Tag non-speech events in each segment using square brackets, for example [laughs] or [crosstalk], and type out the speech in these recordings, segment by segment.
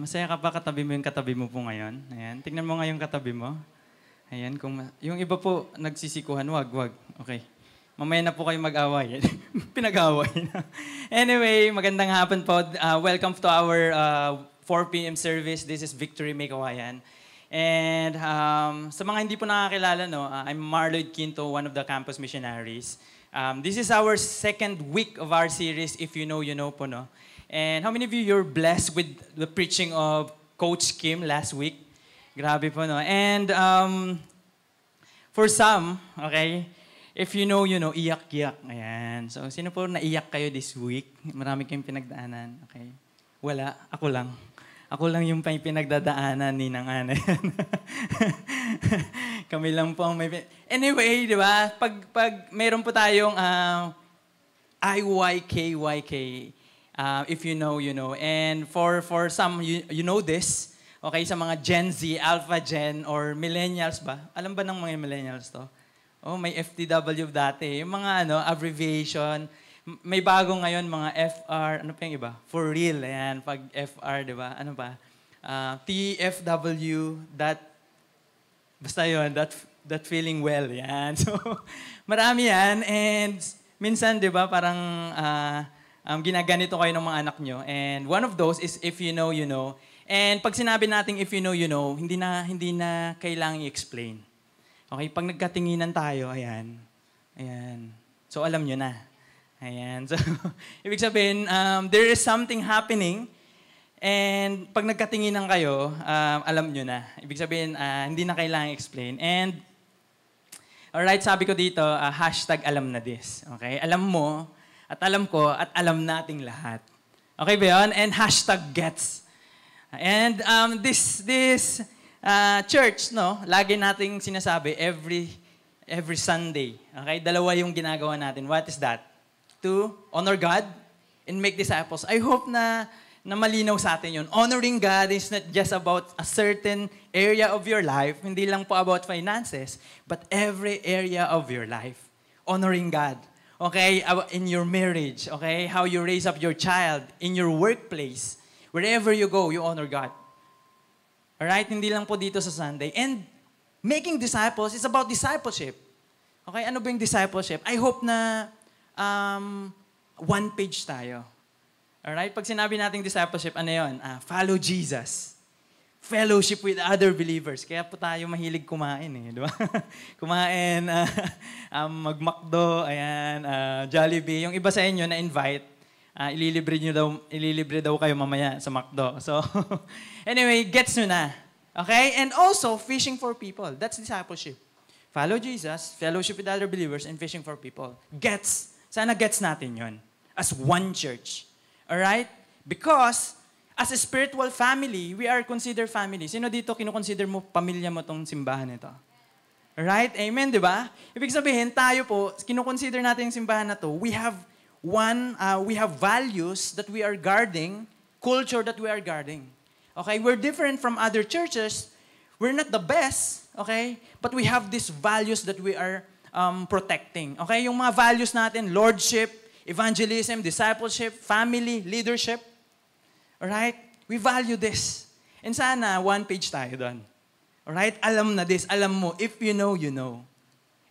Masaya ka ba katabi mo yung katabi mo po ngayon? Ayan. Tingnan mo nga yung katabi mo. Ayan. Kung ma- yung iba po nagsisikuhan, wag, wag. Okay. Mamaya na po kayo mag-away. [laughs] Pinag-away na. anyway, magandang hapon po. Uh, welcome to our uh, 4 p.m. service. This is Victory Mekawayan. And um, sa mga hindi po nakakilala, no, uh, I'm Marloyd Quinto, one of the campus missionaries. Um, this is our second week of our series, If You Know, You Know po, no? And how many of you you're blessed with the preaching of Coach Kim last week? Grabe po, no? And um, for some, okay, if you know, you know, iyak-iyak. Ayan. So, sino po naiyak kayo this week? Marami kayong pinagdaanan. Okay. Wala. Ako lang. Ako lang yung pinagdadaanan ni nang ana. [laughs] Kami lang po ang may... pin- Anyway, di ba? Pag, pag mayroon po tayong uh, IYKYK, uh, if you know, you know. And for for some, you, you know this, okay, sa mga Gen Z, Alpha Gen, or Millennials ba? Alam ba ng mga Millennials to? Oh, may FTW dati. Yung mga ano, abbreviation. May bago ngayon, mga FR, ano pa yung iba? For real, ayan. Pag FR, di ba? Ano ba? Ah, TFW, that Basta yun, that, that feeling well, yan. [laughs] So, marami yan. And minsan, di ba, parang ah, um, ginaganito kayo ng mga anak nyo. And one of those is if you know, you know. And pag sinabi natin if you know, you know, hindi na, hindi na kailangang i-explain. Okay, pag nagkatinginan tayo, ayan. Ayan. So, alam nyo na. Ayan. [laughs] So, ibig sabihin, um, there is something happening And pag nagkatinginan kayo, um, alam nyo na. Ibig sabihin, ah, hindi na kailangan explain. And, alright, sabi ko dito, ah, hashtag alam na this. Okay? Alam mo, at alam ko, at alam nating lahat. Okay ba yun? And hashtag gets. And um, this, this ah, church, no, lagi nating sinasabi every, every Sunday. Okay? Dalawa yung ginagawa natin. What is that? To honor God and make disciples. I hope na na malinaw sa atin yun. Honoring God is not just about a certain area of your life, hindi lang po about finances, but every area of your life. Honoring God. Okay? In your marriage, okay? How you raise up your child, in your workplace, wherever you go, you honor God. Alright? Hindi lang po dito sa Sunday. And making disciples is about discipleship. Okay? Ano ba yung discipleship? I hope na um, one page tayo. Alright? Pag sinabi nating discipleship, ano yun? Ah, follow Jesus. Fellowship with other believers. Kaya po tayo mahilig kumain eh. Di ba? [laughs] kumain, ah, um, mag-McDo, ayan, ah, Jollibee. Yung iba sa inyo na-invite, ah, ililibre, nyo daw, ililibre daw kayo mamaya sa McDo. So, [laughs] anyway, gets nyo na. Okay? And also, fishing for people. That's discipleship. Follow Jesus, fellowship with other believers, and fishing for people. Gets. Sana gets natin yon As one church. Alright? Because, as a spiritual family, we are considered family. Sino dito kinukonsider mo pamilya mo tong simbahan nito? Right? Amen, di ba? Ibig sabihin, tayo po, kinukonsider natin yung simbahan na to, we have one, uh, we have values that we are guarding, culture that we are guarding. Okay? We're different from other churches. We're not the best, okay? But we have these values that we are um, protecting. Okay? Yung mga values natin, lordship, evangelism, discipleship, family, leadership. Alright? We value this. And sana, one page tayo doon. Alright? Alam na this. Alam mo, if you know, you know.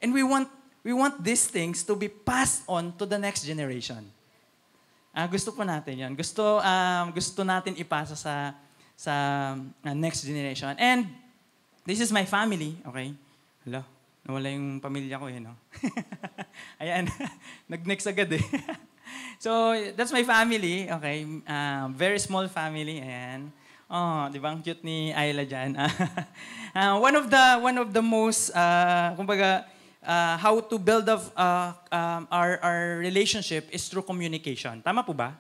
And we want we want these things to be passed on to the next generation. Ah, gusto po natin 'yan. Gusto um, gusto natin ipasa sa sa uh, next generation. And this is my family, okay? Hello. Nawala yung pamilya ko eh, no? [laughs] Ayan. [laughs] Nag-next agad eh. [laughs] [laughs] so, that's my family, okay? Uh, very small family, ayan. Oh, di ba? Ang cute ni Ayla dyan. [laughs] uh, one of the one of the most uh, kumbaga uh, how to build up uh, um, our our relationship is through communication. Tama po ba?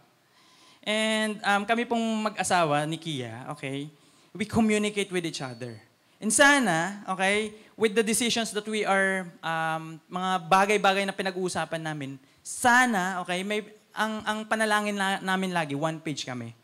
And um, kami pong mag-asawa ni Kia, okay? We communicate with each other. And sana, okay, with the decisions that we are, um, mga bagay-bagay na pinag-uusapan namin, sana, okay, may, ang, ang panalangin na, namin lagi, one page kami.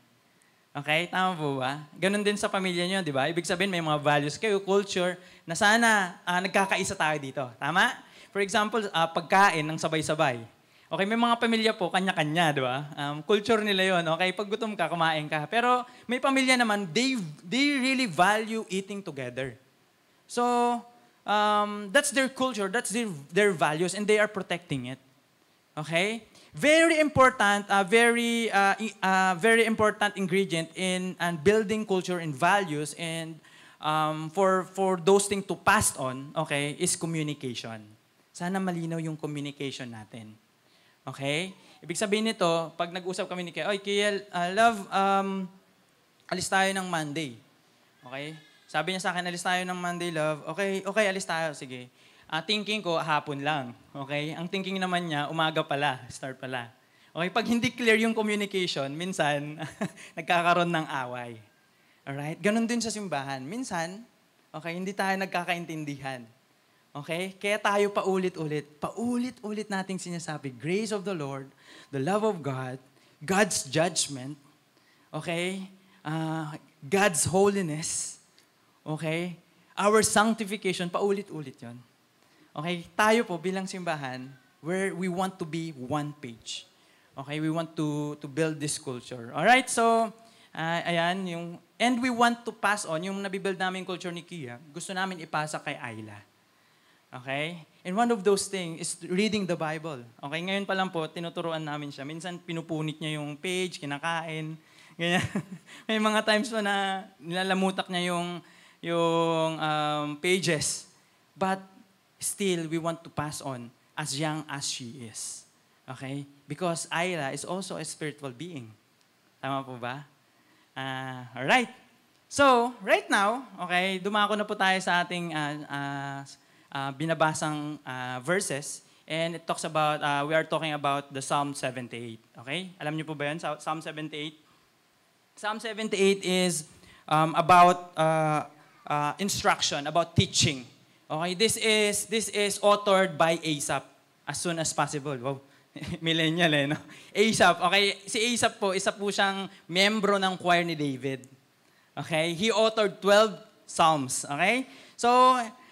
Okay? Tama po ba? Ganon din sa pamilya nyo, di ba? Ibig sabihin, may mga values kayo, culture, na sana ah, nagkakaisa tayo dito. Tama? For example, ah, pagkain ng sabay-sabay. Okay, may mga pamilya po, kanya-kanya, di ba? Um, culture nila yon. Okay, pag gutom ka, kumain ka. Pero may pamilya naman, they, they really value eating together. So, um, that's their culture, that's their, their values, and they are protecting it. Okay? Very important, uh, very, uh, uh, very important ingredient in and building culture and values and um, for, for those things to pass on, okay, is communication. Sana malinaw yung communication natin. Okay? Ibig sabihin nito, pag nag-usap kami ni Kaya, Oy, Kiel, uh, love, um, alis tayo ng Monday. Okay? Sabi niya sa akin, alis tayo ng Monday, love. Okay, okay, alis tayo. Sige. Uh, thinking ko, hapon lang. Okay? Ang thinking naman niya, umaga pala, start pala. Okay, pag hindi clear yung communication, minsan, [laughs] nagkakaroon ng away. Alright? Ganon din sa simbahan. Minsan, okay, hindi tayo nagkakaintindihan. Okay? Kaya tayo paulit-ulit, paulit-ulit nating sinasabi, grace of the Lord, the love of God, God's judgment, okay? Uh, God's holiness, okay? Our sanctification, paulit-ulit yon. Okay, tayo po bilang simbahan, where we want to be one page. Okay, we want to to build this culture. All right, so uh, ayan yung and we want to pass on yung nabibuild namin culture ni Kia. Gusto namin ipasa kay Ayla. Okay? And one of those things is reading the Bible. Okay, ngayon pa lang po, tinuturuan namin siya. Minsan pinupunit niya yung page, kinakain. Ganyan. [laughs] May mga times po na nilalamutak niya yung, yung um, pages. But still we want to pass on as young as she is. Okay? Because Ira is also a spiritual being. Tama po ba? Uh, alright. So, right now, okay, dumako na po tayo sa ating uh, uh, uh, binabasang uh, verses. And it talks about, uh, we are talking about the Psalm 78. Okay? Alam niyo po ba yun? Psalm 78? Psalm 78 is um, about uh, uh, instruction, about teaching. Okay, this is this is authored by ASAP as soon as possible. Wow. [laughs] Millennial eh, no? ASAP. Okay, si ASAP po, isa po siyang membro ng choir ni David. Okay, he authored 12 psalms. Okay? So,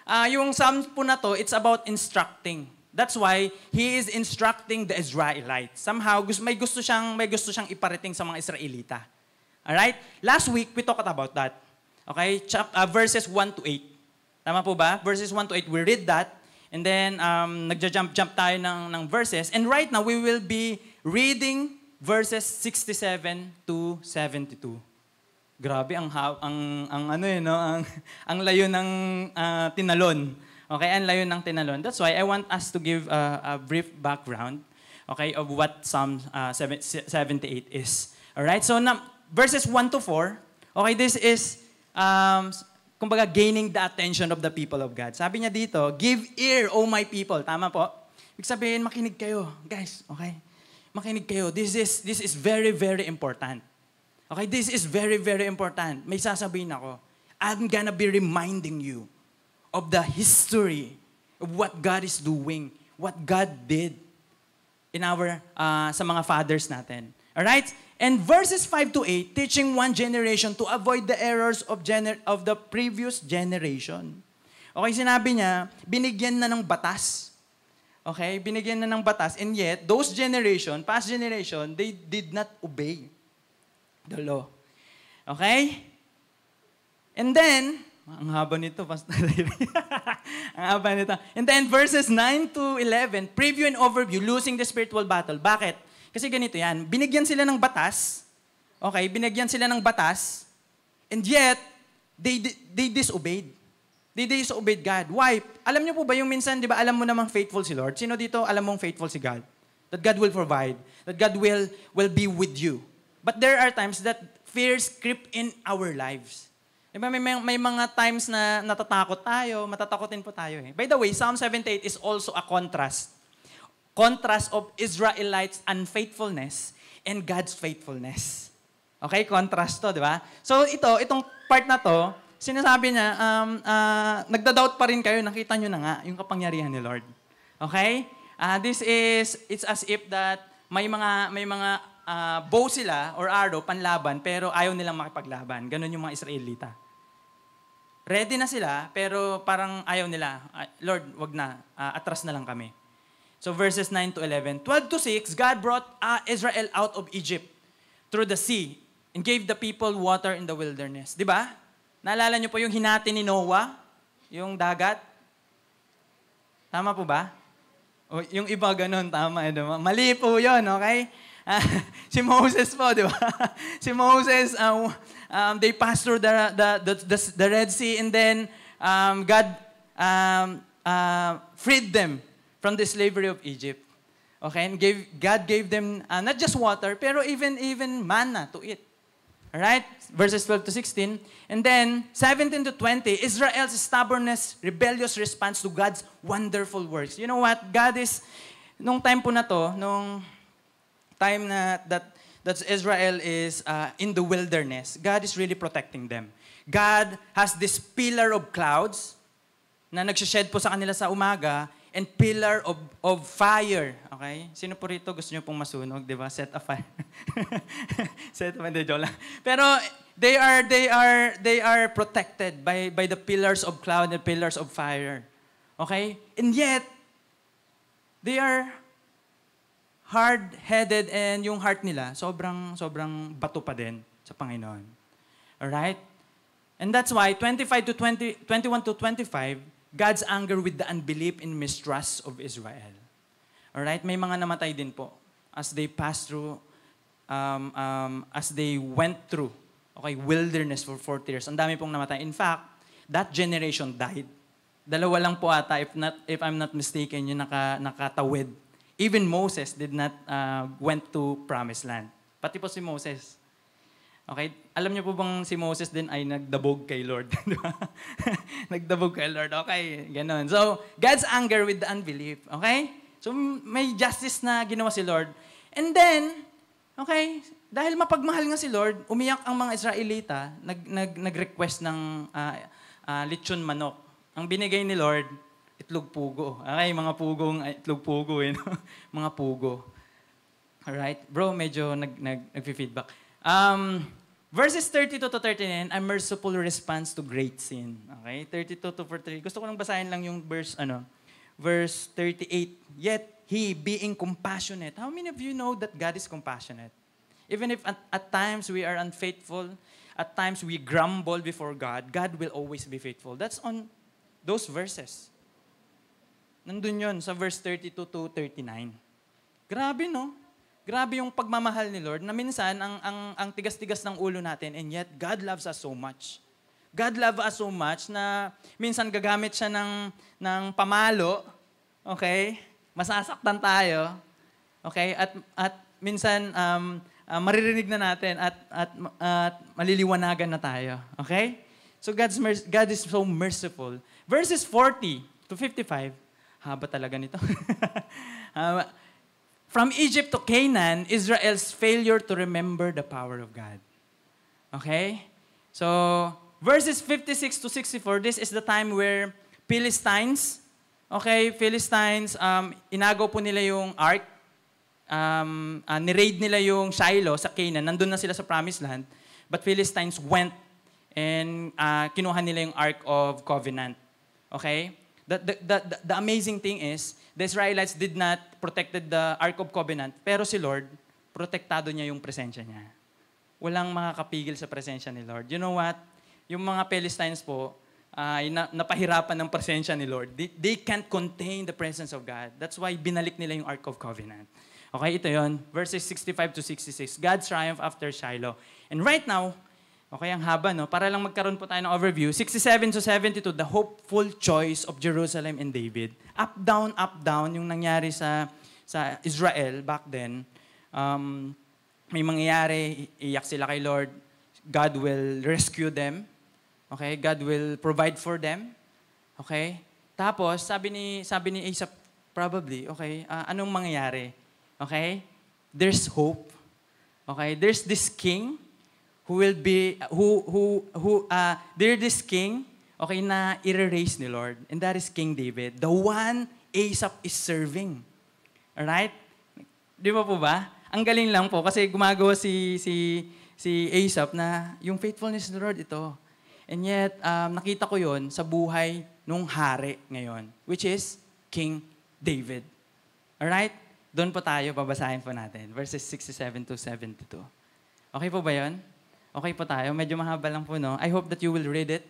uh, yung psalm po na to, it's about instructing. That's why he is instructing the Israelites. Somehow, may gusto siyang may gusto siyang iparating sa mga Israelita. All right? Last week we talked about that. Okay? Chap, uh, verses 1 to 8. Tama po ba? Verses 1 to 8, we read that. And then, um, nagja-jump-jump tayo ng, ng verses. And right now, we will be reading verses 67 to 72. Grabe ang ang ang ano eh no, ang [laughs] ang layo ng uh, tinalon. Okay, ang layo ng tinalon. That's why I want us to give a, a brief background okay of what Psalm uh, 78 is. All right? So na, verses 1 to 4. Okay, this is um, kumbaga, gaining the attention of the people of God. Sabi niya dito, give ear, O my people. Tama po? Ibig sabihin, makinig kayo. Guys, okay? Makinig kayo. This is, this is very, very important. Okay, this is very, very important. May sasabihin ako. I'm gonna be reminding you of the history of what God is doing, what God did in our, uh, sa mga fathers natin. Alright? And verses 5 to 8, teaching one generation to avoid the errors of, gener- of the previous generation. Okay, sinabi niya, binigyan na ng batas. Okay, binigyan na ng batas. And yet, those generation, past generation, they did not obey the law. Okay? And then, ang haba nito, Pastor [laughs] ang haba nito. And then verses 9 to 11, preview and overview, losing the spiritual battle. Bakit? Kasi ganito yan, binigyan sila ng batas, okay, binigyan sila ng batas, and yet, they, they disobeyed. They disobeyed God. Why? Alam niyo po ba yung minsan, di ba, alam mo namang faithful si Lord? Sino dito alam mong faithful si God? That God will provide. That God will, will be with you. But there are times that fears creep in our lives. Di ba, may, may, may mga times na natatakot tayo, matatakotin po tayo eh. By the way, Psalm 78 is also a contrast contrast of Israelites' unfaithfulness and God's faithfulness. Okay, contrast to, di ba? So ito, itong part na to, sinasabi niya, um, uh, nagda-doubt pa rin kayo, nakita nyo na nga yung kapangyarihan ni Lord. Okay? Uh, this is, it's as if that may mga, may mga uh, bow sila or arrow, panlaban, pero ayaw nilang makipaglaban. Ganon yung mga Israelita. Ready na sila, pero parang ayaw nila, Lord, wag na, uh, atras na lang kami. So verses 9 to 11. 12 to 6, God brought uh, Israel out of Egypt through the sea and gave the people water in the wilderness. Di ba? Naalala niyo po yung hinati ni Noah? Yung dagat? Tama po ba? O, yung iba ganun, tama. Diba? Mali po yun, okay? Uh, [laughs] si Moses po, di ba? [laughs] si Moses, um, um, they passed through the, the, the, the, the Red Sea and then um, God um, uh, freed them from the slavery of Egypt. Okay, and gave, God gave them uh, not just water, pero even even manna to eat. All right, verses 12 to 16. And then, 17 to 20, Israel's stubbornness, rebellious response to God's wonderful works. You know what? God is, nung time po na to, nung time na that, that Israel is uh, in the wilderness, God is really protecting them. God has this pillar of clouds na nagsished po sa kanila sa umaga and pillar of, of fire. Okay? Sino po rito gusto niyo pong masunog, di ba? Set a fire. [laughs] Set a fire, joke lang. Pero they are, they are, they are protected by, by the pillars of cloud and pillars of fire. Okay? And yet, they are hard-headed and yung heart nila, sobrang, sobrang bato pa din sa Panginoon. Alright? And that's why 25 to 20, 21 to 25, God's anger with the unbelief and mistrust of Israel. Alright? May mga namatay din po as they passed through, um, um, as they went through, okay, wilderness for 40 years. Ang dami pong namatay. In fact, that generation died. Dalawa lang po ata, if, not, if I'm not mistaken, yung naka, nakatawid Even Moses did not uh, went to promised land. Pati po si Moses. Okay? Alam niyo po bang si Moses din ay nagdabog kay Lord? [laughs] nagdabog kay Lord. Okay, ganun. So, God's anger with the unbelief. Okay? So, may justice na ginawa si Lord. And then, okay, dahil mapagmahal nga si Lord, umiyak ang mga Israelita, nag, nag, nag-request ng uh, uh, lechon manok. Ang binigay ni Lord, itlog pugo. Okay, mga pugong itlog pugo eh. No? [laughs] mga pugo. Alright? Bro, medyo nag, nag, nag-feedback. Um, verses 32 to 39, a merciful response to great sin. Okay? 32 to 43. Gusto ko lang basahin lang yung verse, ano, verse 38. Yet, He being compassionate. How many of you know that God is compassionate? Even if at, at times we are unfaithful, at times we grumble before God, God will always be faithful. That's on those verses. Nandun yun sa verse 32 to 39. Grabe, no? Grabe yung pagmamahal ni Lord na minsan ang, ang, ang tigas-tigas ng ulo natin and yet God loves us so much. God loves us so much na minsan gagamit siya ng, ng pamalo, okay? Masasaktan tayo, okay? At, at minsan um, uh, maririnig na natin at, at, at maliliwanagan na tayo, okay? So God's God is so merciful. Verses 40 to 55, Haba talaga nito. [laughs] uh, from Egypt to Canaan, Israel's failure to remember the power of God. Okay? So, verses 56 to 64, this is the time where Philistines, okay, Philistines, um, inagaw po nila yung ark. Um, uh, niraid nila yung Shiloh sa Canaan. Nandun na sila sa Promised Land. But Philistines went and uh, kinuha nila yung Ark of Covenant. Okay? The, the, the, the amazing thing is, the Israelites did not protected the Ark of Covenant, pero si Lord, protektado niya yung presensya niya. Walang makakapigil sa presensya ni Lord. You know what? Yung mga Philistines po, uh, na, napahirapan ng presensya ni Lord. They, they can't contain the presence of God. That's why binalik nila yung Ark of Covenant. Okay, ito yon verses 65 to 66. God's triumph after Shiloh. And right now, Okay, ang haba, no? Para lang magkaroon po tayo ng overview. 67 to 72, the hopeful choice of Jerusalem and David. Up, down, up, down, yung nangyari sa, sa Israel back then. Um, may mangyayari, iyak sila kay Lord. God will rescue them. Okay? God will provide for them. Okay? Tapos, sabi ni, sabi ni Asaph, probably, okay, uh, anong mangyayari? Okay? There's hope. Okay? There's this king who will be, who, who, who, uh, they're this king, okay, na i-raise ni Lord. And that is King David. The one Asaph is serving. Alright? Di ba po ba? Ang galing lang po kasi gumagawa si, si, si Asaph na yung faithfulness ni Lord ito. And yet, um, nakita ko yon sa buhay nung hari ngayon, which is King David. Alright? Doon po tayo, babasahin po natin. Verses 67 to 72. Okay po ba yun? Okay po tayo. Medyo mahaba lang po, no? I hope that you will read it.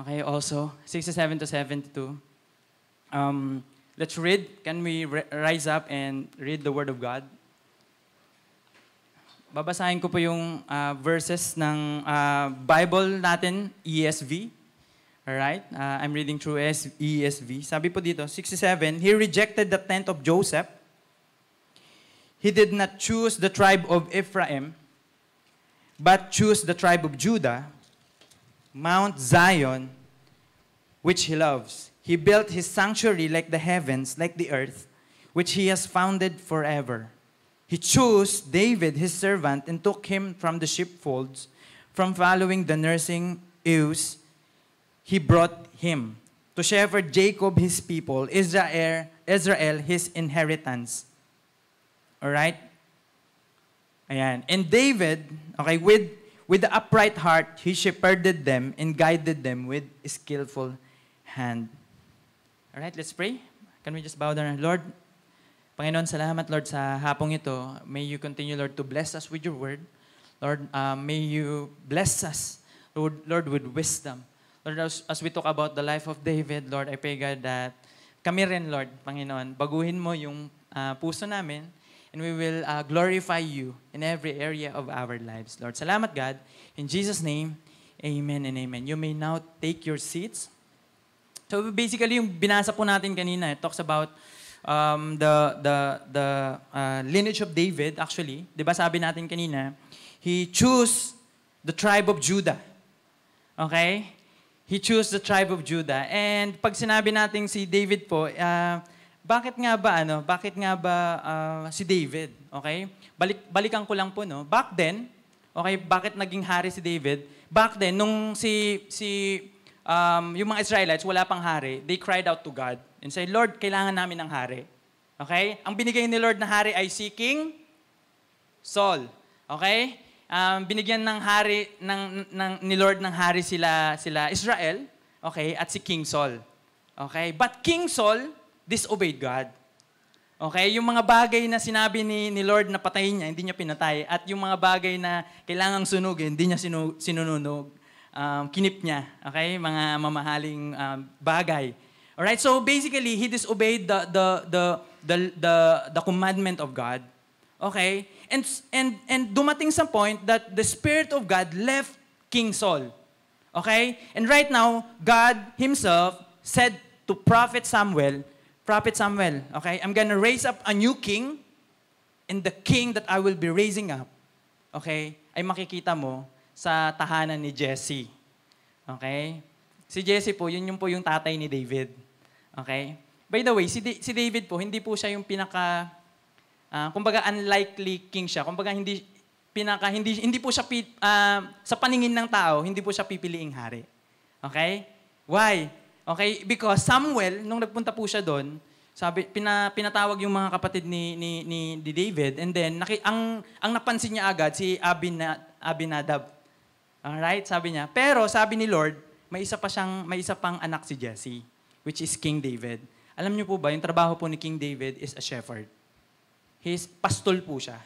Okay, also, 67 to 72. Um, let's read. Can we ri- rise up and read the Word of God? Babasahin ko po yung ah, verses ng ah, Bible natin, ESV. Alright? Uh, I'm reading through ES- ESV. Sabi po dito, 67, He rejected the tent of Joseph. He did not choose the tribe of Ephraim, but chose the tribe of Judah, Mount Zion, which he loves. He built his sanctuary like the heavens, like the earth, which he has founded forever. He chose David, his servant, and took him from the sheepfolds, from following the nursing ewes. He brought him to shepherd Jacob, his people, Israel, Israel, his inheritance. All right? Ayan. And David, okay, with, with the upright heart, he shepherded them and guided them with skillful hand. All right, let's pray. Can we just bow down? Lord, Panginoon, salamat, Lord, sa hapong ito. May you continue, Lord, to bless us with your word. Lord, um, may you bless us, Lord, Lord, with wisdom. Lord, as, as we talk about the life of David, Lord, I pray, God, that kami rin, Lord, Panginoon, baguhin mo yung ah, puso namin and we will ah, glorify you in every area of our lives, Lord. Salamat, God. In Jesus' name, amen and amen. You may now take your seats. So basically, yung binasa po natin kanina, it talks about um, the the the uh, lineage of David. Actually, 'di ba sabi natin kanina, he chose the tribe of Judah. Okay? He chose the tribe of Judah. And pag sinabi natin si David po, uh, bakit nga ba ano? Bakit nga ba uh, si David? Okay? Balik balikan ko lang po no. Back then, okay, bakit naging hari si David? Back then nung si si um, yung mga Israelites wala pang hari, they cried out to God and said, Lord, kailangan namin ng hari. Okay? Ang binigay ni Lord na hari ay si King Saul. Okay? Um, binigyan ng hari ng, ng ni Lord ng hari sila sila Israel, okay, at si King Saul. Okay? But King Saul disobeyed God. Okay, yung mga bagay na sinabi ni, ni Lord na patayin niya, hindi niya pinatay. At yung mga bagay na kailangang sunugin, hindi niya sinu, sinununog. Um, kinip niya. Okay, mga mamahaling um, bagay. Alright, so basically, he disobeyed the, the, the, the, the, the commandment of God. Okay? And, and, and dumating sa point that the Spirit of God left King Saul. Okay? And right now, God Himself said to Prophet Samuel, Prophet Samuel, okay, I'm gonna raise up a new king, and the king that I will be raising up, okay, ay makikita mo sa tahanan ni Jesse. Okay? Si Jesse po, yun yung po yung tatay ni David. Okay? By the way, si, Di- si David po, hindi po siya yung pinaka, ah, kumbaga unlikely king siya. Kumbaga hindi, pinaka, hindi, hindi po siya, pi- ah, sa paningin ng tao, hindi po siya pipiliing hari. Okay? Why? Okay? Because Samuel, nung nagpunta po siya doon, sabi, pina, pinatawag yung mga kapatid ni, ni, ni, ni David, and then, naki, ang, ang napansin niya agad, si Abina, Abinadab. Alright? Sabi niya. Pero, sabi ni Lord, may isa pa siyang, may isa pang anak si Jesse, which is King David. Alam niyo po ba, yung trabaho po ni King David is a shepherd. He's pastol po siya.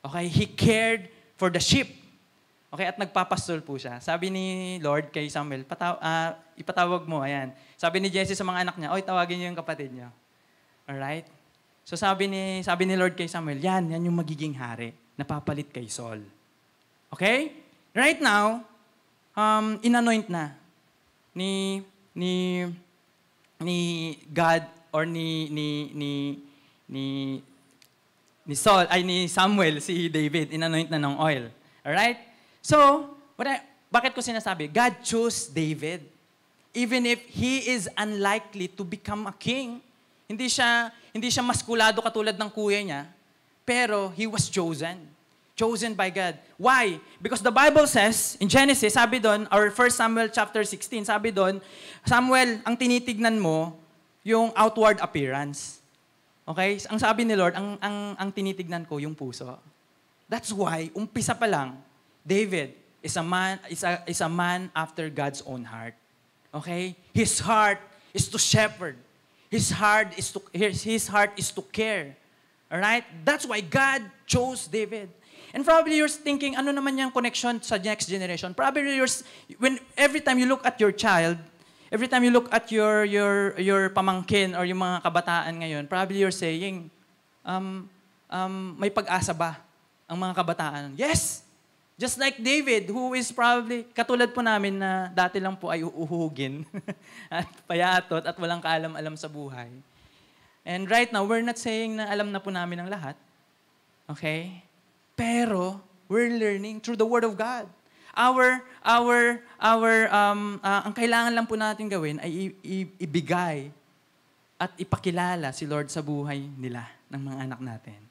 Okay? He cared for the sheep. Okay, at nagpapastol po siya. Sabi ni Lord kay Samuel, pataw, ah, ipatawag mo, ayan. Sabi ni Jesse sa mga anak niya, oy, tawagin niyo yung kapatid niyo. Alright? So sabi ni, sabi ni Lord kay Samuel, yan, yan yung magiging hari. Napapalit kay Saul. Okay? Right now, um, inanoint na ni, ni, ni God or ni, ni, ni, ni, ni Saul, ay ni Samuel, si David, inanoint na ng oil. Alright? So, what I, bakit ko sinasabi? God chose David. Even if he is unlikely to become a king, hindi siya, hindi siya maskulado katulad ng kuya niya, pero he was chosen. Chosen by God. Why? Because the Bible says, in Genesis, sabi doon, or 1 Samuel chapter 16, sabi doon, Samuel, ang tinitignan mo, yung outward appearance. Okay? Ang sabi ni Lord, ang, ang, ang tinitignan ko, yung puso. That's why, umpisa pa lang, David is a man, is a, is a man after God's own heart. Okay? His heart is to shepherd. His heart is to his, his heart is to care. All right? That's why God chose David. And probably you're thinking, ano naman yung connection sa next generation? Probably you're, when every time you look at your child, every time you look at your your your pamangkin or yung mga kabataan ngayon, probably you're saying, um, um, may pag-asa ba ang mga kabataan? Yes! Just like David, who is probably, katulad po namin na dati lang po ay uuhugin [laughs] at payatot at walang kaalam-alam sa buhay. And right now, we're not saying na alam na po namin ang lahat. Okay? Pero, we're learning through the Word of God. Our, our, our, um, uh, ang kailangan lang po natin gawin ay i- ibigay at ipakilala si Lord sa buhay nila, ng mga anak natin.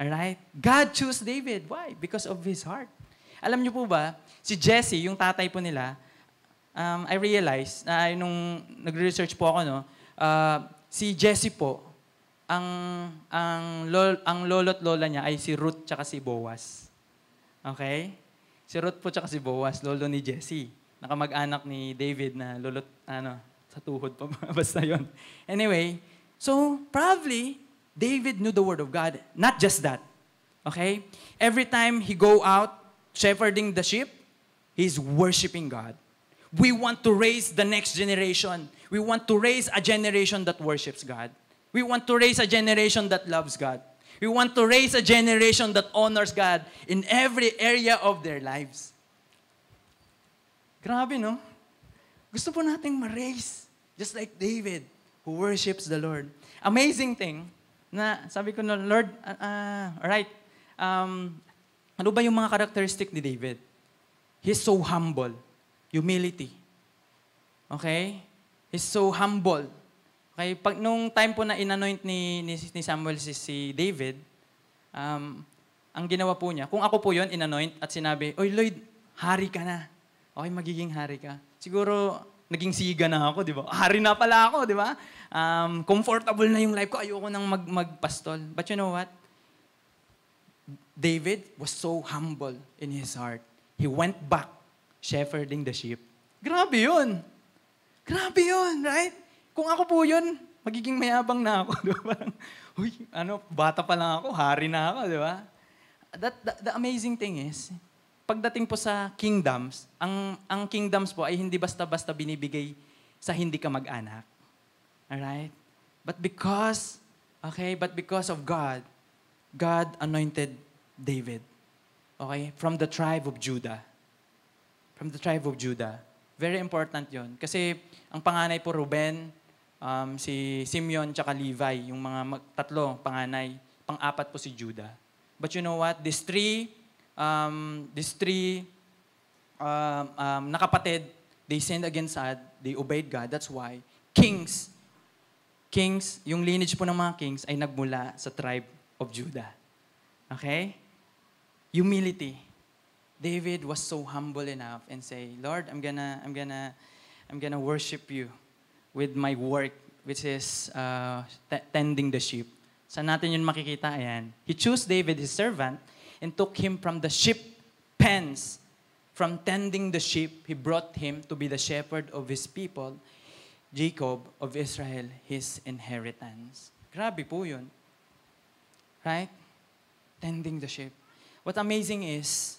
Alright? God chose David. Why? Because of his heart. Alam niyo po ba, si Jesse, yung tatay po nila, um, I realized, na nung nagre-research po ako, no, uh, si Jesse po, ang ang lol, ang lolo't lola niya ay si Ruth tsaka si Boaz. Okay? Si Ruth po tsaka si Boaz, lolo ni Jesse. Nakamag-anak ni David na lolot ano, sa tuhod pa [laughs] basta 'yon. Anyway, so probably David knew the word of God. Not just that. Okay? Every time he go out shepherding the sheep, he's worshiping God. We want to raise the next generation. We want to raise a generation that worships God. We want to raise a generation that loves God. We want to raise a generation that honors God in every area of their lives. Grabe, no? Gusto po nating ma-raise, just like David, who worships the Lord. Amazing thing, na sabi ko Lord, uh, uh, alright, um, ano ba yung mga characteristic ni David? He's so humble. Humility. Okay? He's so humble. Okay, pag nung time po na inanoint ni, ni, ni Samuel si, si David, um, ang ginawa po niya, kung ako po yon inanoint at sinabi, Oy Lloyd, hari ka na. Okay, magiging hari ka. Siguro, naging siga na ako, di ba? Hari na pala ako, di ba? Um, comfortable na yung life ko, ayoko nang mag, magpastol. But you know what? David was so humble in his heart. He went back shepherding the sheep. Grabe yun. Grabe yun, right? Kung ako po yun, magiging mayabang na ako. [laughs] Di ba? Parang, uy, ano, bata pa lang ako, hari na ako, di ba? That, the, the amazing thing is, pagdating po sa kingdoms, ang, ang kingdoms po ay hindi basta-basta binibigay sa hindi ka mag-anak. Alright? But because, okay, but because of God, God anointed David. Okay? From the tribe of Judah. From the tribe of Judah. Very important yon Kasi ang panganay po Ruben, um, si Simeon, tsaka Levi, yung mga mag- tatlo, panganay. Pang-apat po si Judah. But you know what? These three, um, these three um, um, nakapatid, they sinned against God, they obeyed God. That's why kings, kings, yung lineage po ng mga kings ay nagmula sa tribe of Judah. Okay? Humility. David was so humble enough and say, Lord, I'm gonna, I'm gonna, I'm gonna worship you with my work, which is uh, tending the sheep. Saan natin yun makikita? Ayan. He chose David, his servant, and took him from the sheep pens. From tending the sheep, he brought him to be the shepherd of his people, Jacob of Israel, his inheritance. Grabe po yun. Right? Tending the sheep. What amazing is,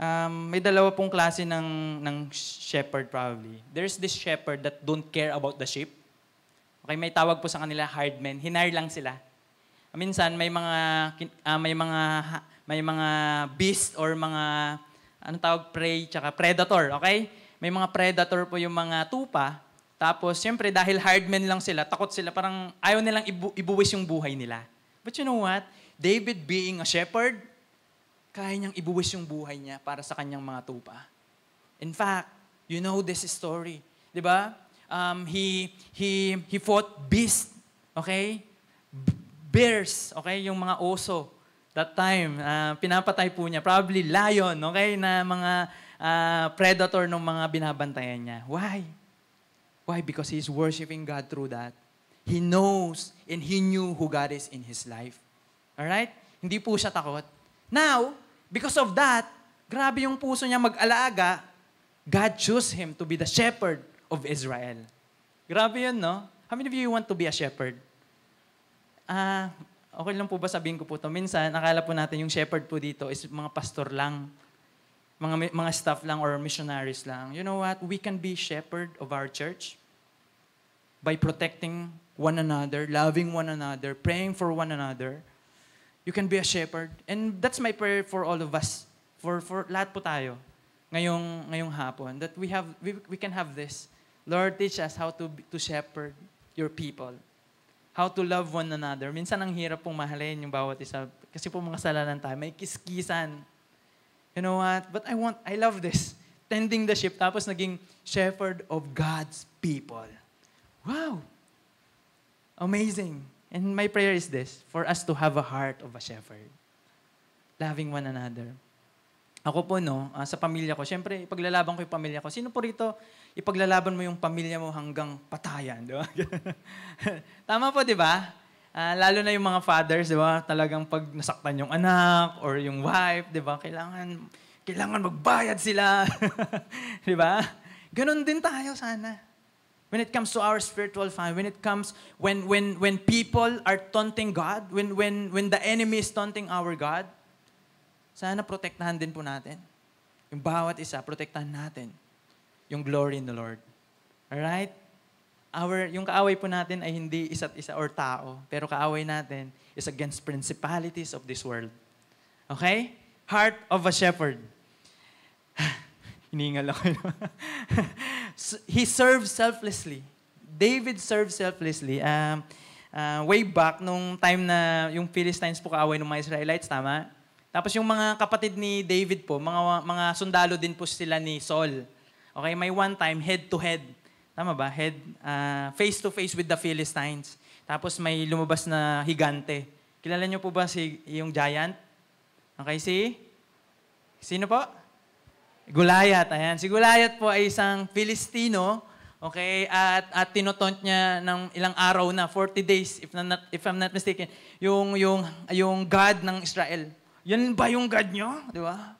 um, may dalawa pong klase ng, ng shepherd probably. There's this shepherd that don't care about the sheep. Okay, may tawag po sa kanila hardmen. Hinire lang sila. Minsan may mga uh, may mga may mga beast or mga anong tawag prey tsaka predator, okay? May mga predator po yung mga tupa. Tapos siyempre dahil hardmen lang sila, takot sila parang ayaw nilang ibu- ibuwis yung buhay nila. But you know what? David being a shepherd, kaya niyang ibuwis yung buhay niya para sa kanyang mga tupa. In fact, you know this story. Di ba? Um, he, he, he fought beast, okay? Bears, okay? Yung mga oso. That time, uh, pinapatay po niya. Probably lion, okay? Na mga uh, predator ng mga binabantayan niya. Why? Why? Because he's worshiping God through that. He knows and he knew who God is in his life. Alright? Hindi po siya takot. Now, because of that, grabe yung puso niya mag-alaga, God chose him to be the shepherd of Israel. Grabe yun, no? How many of you want to be a shepherd? Ah, okay lang po ba sabihin ko po to? Minsan, akala po natin yung shepherd po dito is mga pastor lang. Mga, mga staff lang or missionaries lang. You know what? We can be shepherd of our church by protecting one another, loving one another, praying for one another. You can be a shepherd. And that's my prayer for all of us. For, for lahat po tayo. Ngayong, ngayong hapon. That we, have, we, we can have this. Lord, teach us how to, to shepherd your people how to love one another. Minsan ang hirap pong mahalin yung bawat isa. Kasi po mga salanan tayo, may kiskisan. You know what? But I want, I love this. Tending the sheep, tapos naging shepherd of God's people. Wow! Amazing. And my prayer is this, for us to have a heart of a shepherd. Loving one another. Ako po, no, uh, sa pamilya ko, syempre, ipaglalaban ko yung pamilya ko. Sino po rito, ipaglalaban mo yung pamilya mo hanggang patayan, di ba? [laughs] Tama po, di ba? Uh, lalo na yung mga fathers, di ba? Talagang pag nasaktan yung anak or yung wife, di ba? Kailangan, kailangan magbayad sila. [laughs] di ba? Ganon din tayo sana. When it comes to our spiritual family, when it comes, when, when, when people are taunting God, when, when, when the enemy is taunting our God, sana protektahan din po natin. Yung bawat isa, protektahan natin yung glory in the Lord. Alright? Our, yung kaaway po natin ay hindi isa't isa or tao, pero kaaway natin is against principalities of this world. Okay? Heart of a shepherd. [sighs] Hiningal ako. [laughs] He served selflessly. David served selflessly. Um, uh, way back, nung time na yung Philistines po kaaway ng mga Israelites, tama? Tapos yung mga kapatid ni David po, mga, mga sundalo din po sila ni Saul. Okay, may one time, head to head. Tama ba? Head, uh, face to face with the Philistines. Tapos may lumabas na higante. Kilala niyo po ba si yung giant? Okay, si? Sino po? Gulayat. Ayan. Si Gulayat po ay isang Filistino. Okay, at at tinotont niya ng ilang araw na 40 days if not if I'm not mistaken, yung yung yung God ng Israel. Yan ba yung God niyo? Di ba?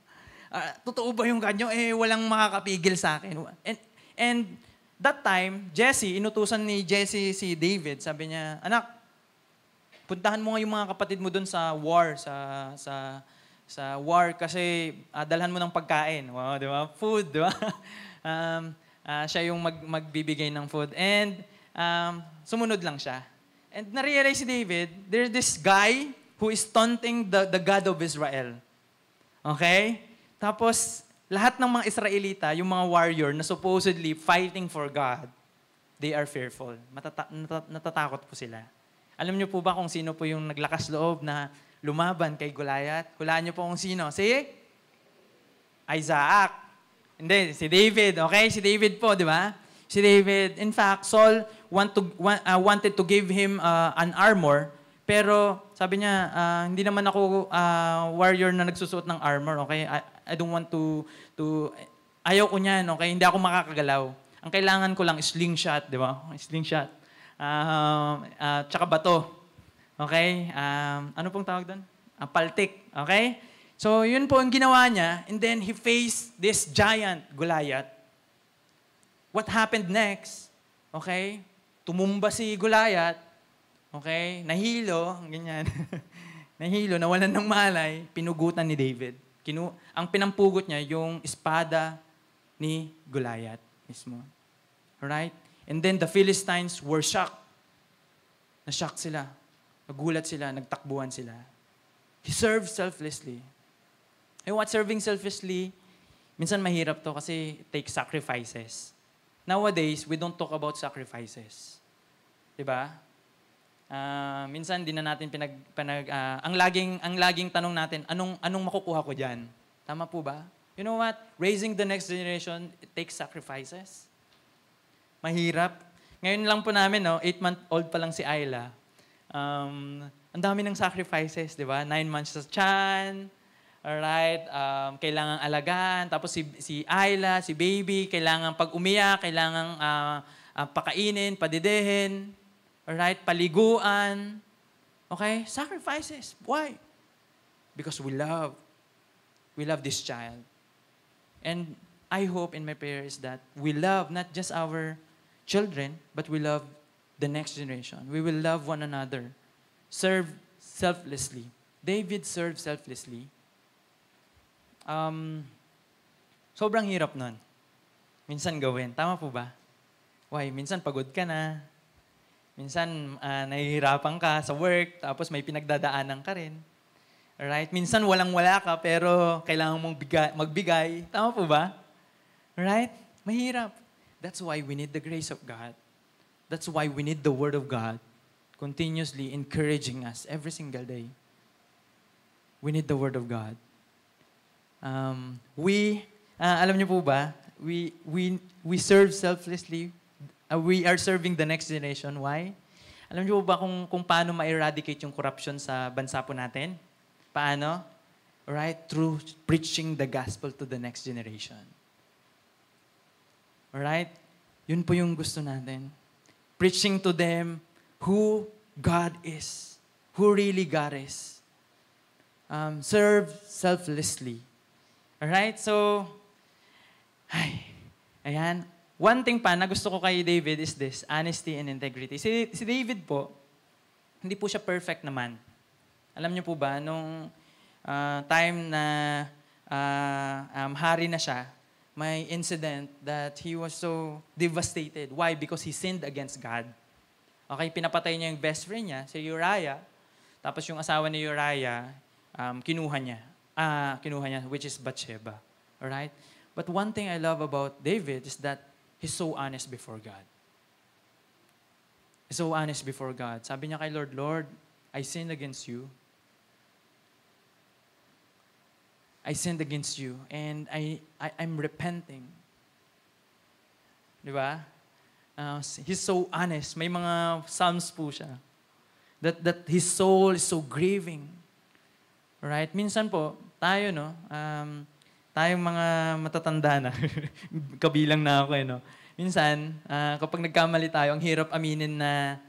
Uh, totoo ba yung ganyo? Eh, walang makakapigil sa akin. And, and that time, Jesse, inutusan ni Jesse si David, sabi niya, anak, puntahan mo nga yung mga kapatid mo doon sa war, sa, sa, sa war kasi uh, dalhan mo ng pagkain. Wow, di ba? Food, di ba? [laughs] um, uh, siya yung mag, magbibigay ng food. And um, sumunod lang siya. And narealize si David, there's this guy who is taunting the, the God of Israel. Okay? Tapos, lahat ng mga Israelita, yung mga warrior na supposedly fighting for God, they are fearful. Matata- nat- natatakot po sila. Alam niyo po ba kung sino po yung naglakas loob na lumaban kay Goliath? Hulaan niyo po kung sino. Si Isaac. Hindi, si David. Okay, si David po, di ba? Si David. In fact, Saul want to, want, uh, wanted to give him uh, an armor, pero sabi niya, uh, hindi naman ako uh, warrior na nagsusuot ng armor, okay? I don't want to, to, ayaw ko niyan, okay? Hindi ako makakagalaw. Ang kailangan ko lang slingshot, di ba? Slingshot. Uh, uh, tsaka bato. Okay? Um, ano pong tawag doon? Uh, paltik. Okay? So, yun po ang ginawa niya. And then, he faced this giant, Goliath. What happened next? Okay? Tumumba si Goliath. Okay? Nahilo. Ganyan. [laughs] Nahilo, nawalan ng malay. Pinugutan ni David. Kinu ang pinampugot niya yung espada ni Goliath mismo. Alright? And then the Philistines were shocked. Na-shock sila. Nagulat sila, nagtakbuhan sila. He served selflessly. And what serving selflessly, minsan mahirap to kasi it takes sacrifices. Nowadays, we don't talk about sacrifices. 'Di ba? Uh, minsan din na natin pinag, pinag uh, ang laging ang laging tanong natin, anong anong makukuha ko diyan? Tama po ba? You know what? Raising the next generation, it takes sacrifices. Mahirap. Ngayon lang po namin, no, 8 month old pa lang si Ayla. Um, ang dami ng sacrifices, di ba? Nine months sa chan, alright, um, kailangan alagaan, tapos si, si Ayla, si baby, kailangan pag umiyak, kailangan uh, uh, pakainin, padidehin, Alright? Paliguan. Okay? Sacrifices. Why? Because we love. We love this child. And I hope in my prayer is that we love not just our children, but we love the next generation. We will love one another. Serve selflessly. David served selflessly. Um, sobrang hirap nun. Minsan gawin. Tama po ba? Why? Minsan pagod ka na. Minsan uh, nahihirapan ka sa work, tapos may pinagdadaanan ka rin. Alright? Minsan walang-wala ka, pero kailangan mong bigay, magbigay. Tama po ba? Right? Mahirap. That's why we need the grace of God. That's why we need the Word of God continuously encouraging us every single day. We need the Word of God. Um, we, uh, alam niyo po ba, we, we, we serve selflessly. Uh, we are serving the next generation. Why? Alam niyo ba kung, kung paano ma-eradicate yung corruption sa bansa po natin? Paano? Right? Through preaching the gospel to the next generation. Alright? Yun po yung gusto natin. Preaching to them who God is. Who really God is. Um, serve selflessly. Alright? So, ay, ayan. One thing pa na gusto ko kay David is this, honesty and integrity. Si, si David po, hindi po siya perfect naman. Alam niyo po ba, nung uh, time na uh, um, hari na siya, may incident that he was so devastated. Why? Because he sinned against God. Okay, pinapatay niya yung best friend niya, si Uriah. Tapos yung asawa ni Uriah, um, kinuha niya. Ah, kinuha niya, which is Bathsheba. Alright? But one thing I love about David is that he's so honest before God. He's so honest before God. Sabi niya kay Lord, Lord, I sinned against you. I sinned against you and I, I I'm repenting. Di ba? Uh, he's so honest. May mga psalms po siya. That, that his soul is so grieving. Right? Minsan po, tayo, no? Um, tayong mga matatanda na. [laughs] Kabilang na ako, eh, no? Minsan, uh, kapag nagkamali tayo, ang hirap aminin na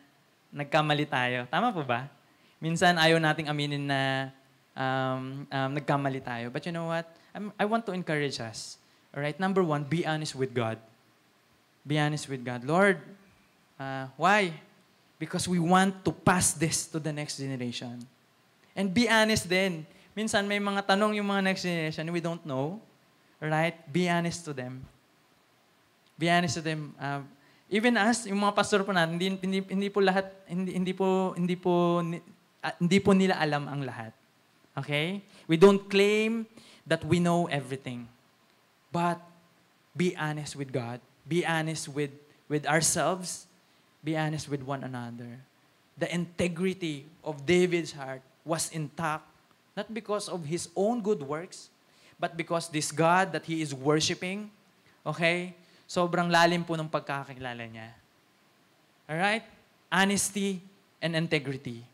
nagkamali tayo. Tama po ba? Minsan, ayaw nating aminin na um, um, nagkamali tayo. But you know what? I'm, I want to encourage us. All right? Number one, be honest with God. Be honest with God. Lord, uh, why? Because we want to pass this to the next generation. And be honest then. Minsan may mga tanong yung mga next generation we don't know. Right? Be honest to them. Be honest to them. Uh, even us, yung mga pastor po natin, hindi, hindi, hindi po lahat, hindi, hindi po, hindi po, uh, hindi po nila alam ang lahat. Okay? We don't claim that we know everything. But be honest with God. Be honest with, with ourselves. Be honest with one another. The integrity of David's heart was intact, not because of his own good works, but because this God that he is worshiping, okay, sobrang lalim po ng pagkakakilala niya. Alright? Honesty and integrity.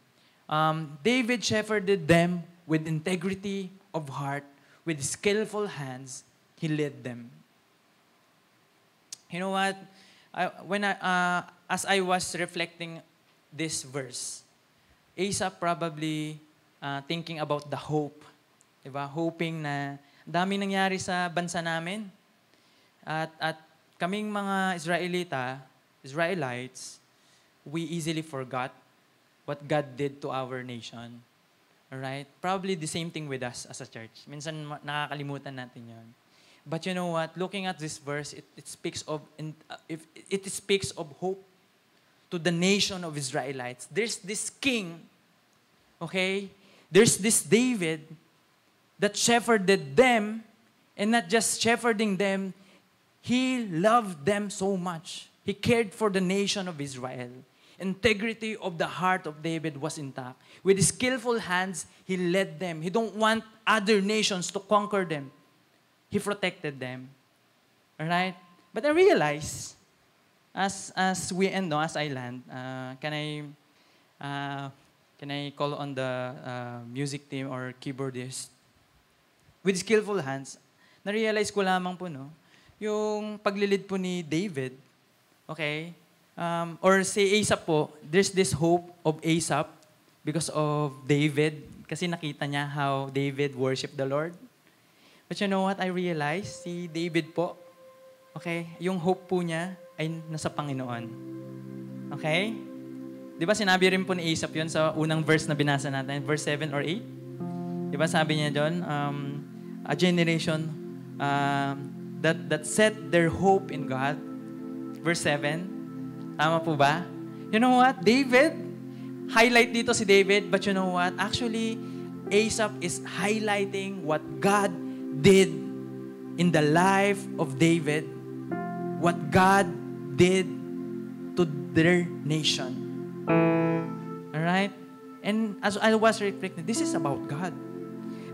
Um, David shepherded them with integrity of heart, with skillful hands, He led them. You know what? I, when I, uh, as I was reflecting this verse, Asa probably uh, thinking about the hope. Diba? Hoping na dami nangyari sa bansa namin. At, at kaming mga Israelita, Israelites, we easily forgot what God did to our nation. Alright? Probably the same thing with us as a church. Minsan nakakalimutan natin yon. But you know what? Looking at this verse, it, it speaks of in, uh, if, it speaks of hope to the nation of Israelites. There's this king, okay? There's this David that shepherded them, and not just shepherding them, he loved them so much. He cared for the nation of Israel. Integrity of the heart of David was intact. With his skillful hands, he led them. He don't want other nations to conquer them. He protected them. All right? But I realize, as as we end, no, as I land, uh, can I uh, can I call on the uh, music team or keyboardist? With skillful hands, na-realize ko lamang po, no, yung paglilid po ni David, okay, um, or si Asap po, there's this hope of Asap because of David. Kasi nakita niya how David worshiped the Lord. But you know what I realized? Si David po, okay, yung hope po niya ay nasa Panginoon. Okay? Di ba sinabi rin po ni Asaph yun sa unang verse na binasa natin, verse 7 or 8? Di ba sabi niya doon, um, a generation um, that, that set their hope in God. Verse 7. Tama po ba? You know what? David, highlight dito si David, but you know what? Actually, Asaph is highlighting what God did in the life of David, what God did to their nation. Alright? And as I was reflecting, this is about God.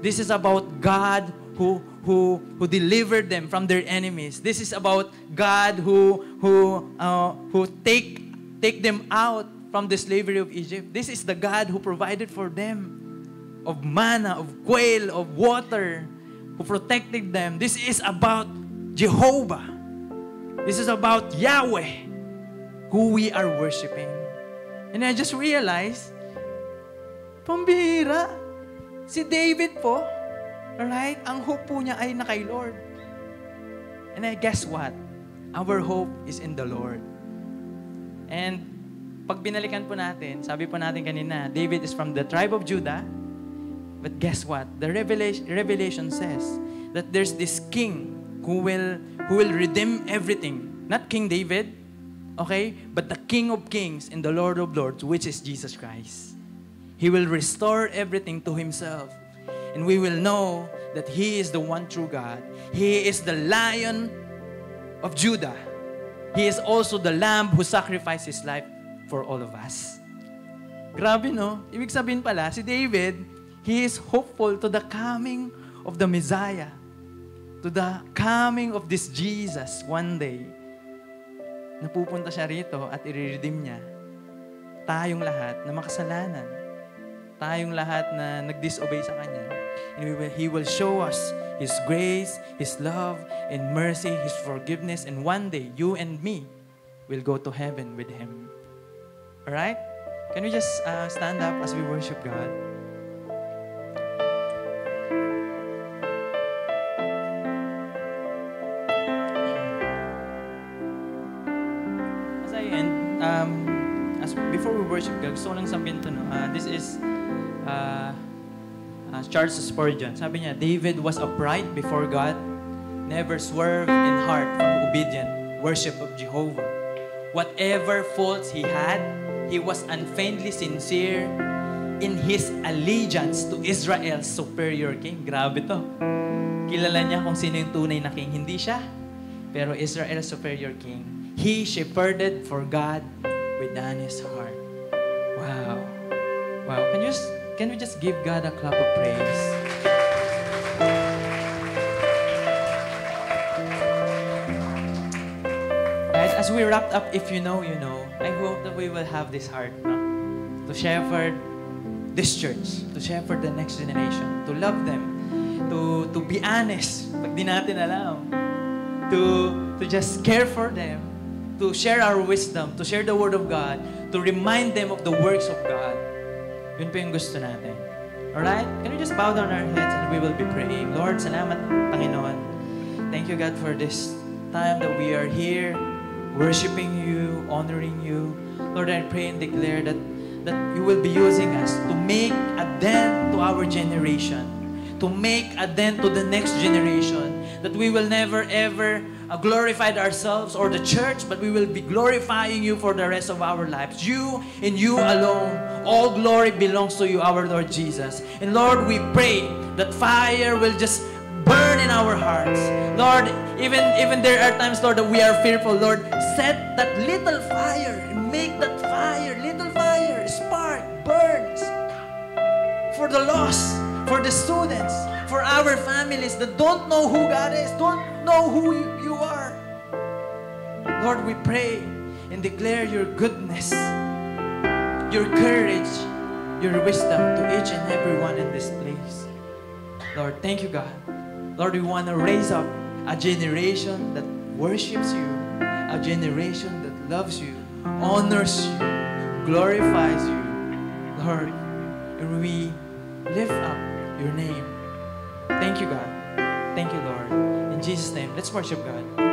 This is about God who, who, who delivered them from their enemies. This is about God who, who, uh, who take, take them out from the slavery of Egypt. This is the God who provided for them of manna, of quail, of water, who protected them. This is about Jehovah. This is about Yahweh, who we are worshiping. And I just realized, pambihira, si David po, alright, ang hope po niya ay na kay Lord. And I guess what? Our hope is in the Lord. And pag binalikan po natin, sabi po natin kanina, David is from the tribe of Judah. But guess what? The revelation, revelation says that there's this king who will, who will redeem everything. Not King David, Okay? But the King of Kings and the Lord of Lords, which is Jesus Christ. He will restore everything to Himself. And we will know that He is the one true God. He is the Lion of Judah. He is also the Lamb who sacrificed His life for all of us. Grabe, no? Ibig sabihin pala, si David, he is hopeful to the coming of the Messiah. To the coming of this Jesus one day napupunta siya rito at i-redeem niya tayong lahat na makasalanan. Tayong lahat na nag-disobey sa Kanya. And we will, He will show us His grace, His love, and mercy, His forgiveness. And one day, you and me will go to heaven with Him. Alright? Can we just uh, stand up as we worship God? Worship God, gusto ko lang sabihin to, no? Uh, this is uh, uh, Charles Spurgeon. Sabi niya, David was upright before God, never swerved in heart from obedient worship of Jehovah. Whatever faults he had, he was unfeignedly sincere in his allegiance to Israel's superior king. Grabe to. Kilala niya kung sino yung tunay na king. Hindi siya, pero Israel's superior king. He shepherded for God with honest heart. Wow. Wow. Can you just, can we just give God a clap of praise? As we wrapped up, if you know, you know, I hope that we will have this heart no? to shepherd this church, to shepherd the next generation, to love them, to to be honest, pag di natin alam, to to just care for them, to share our wisdom, to share the Word of God, to remind them of the works of God. Yun po yung gusto natin. Alright? Can we just bow down our heads and we will be praying. Lord, salamat, Panginoon. Thank you, God, for this time that we are here, worshiping you, honoring you. Lord, I pray and declare that, that you will be using us to make a dent to our generation, to make a dent to the next generation, that we will never ever uh, glorified ourselves or the church, but we will be glorifying you for the rest of our lives. You and you alone, all glory belongs to you, our Lord Jesus. And Lord, we pray that fire will just burn in our hearts. Lord, even, even there are times, Lord, that we are fearful. Lord, set that little fire and make that fire, little fire, spark, burns for the lost, for the students, for our families that don't know who God is, don't know who you are. Lord, we pray and declare your goodness, your courage, your wisdom to each and every one in this place. Lord, thank you, God. Lord, we want to raise up a generation that worships you, a generation that loves you, honors you, glorifies you. Lord, and we lift up your name. Thank you, God. Thank you, Lord. In Jesus' name, let's worship God.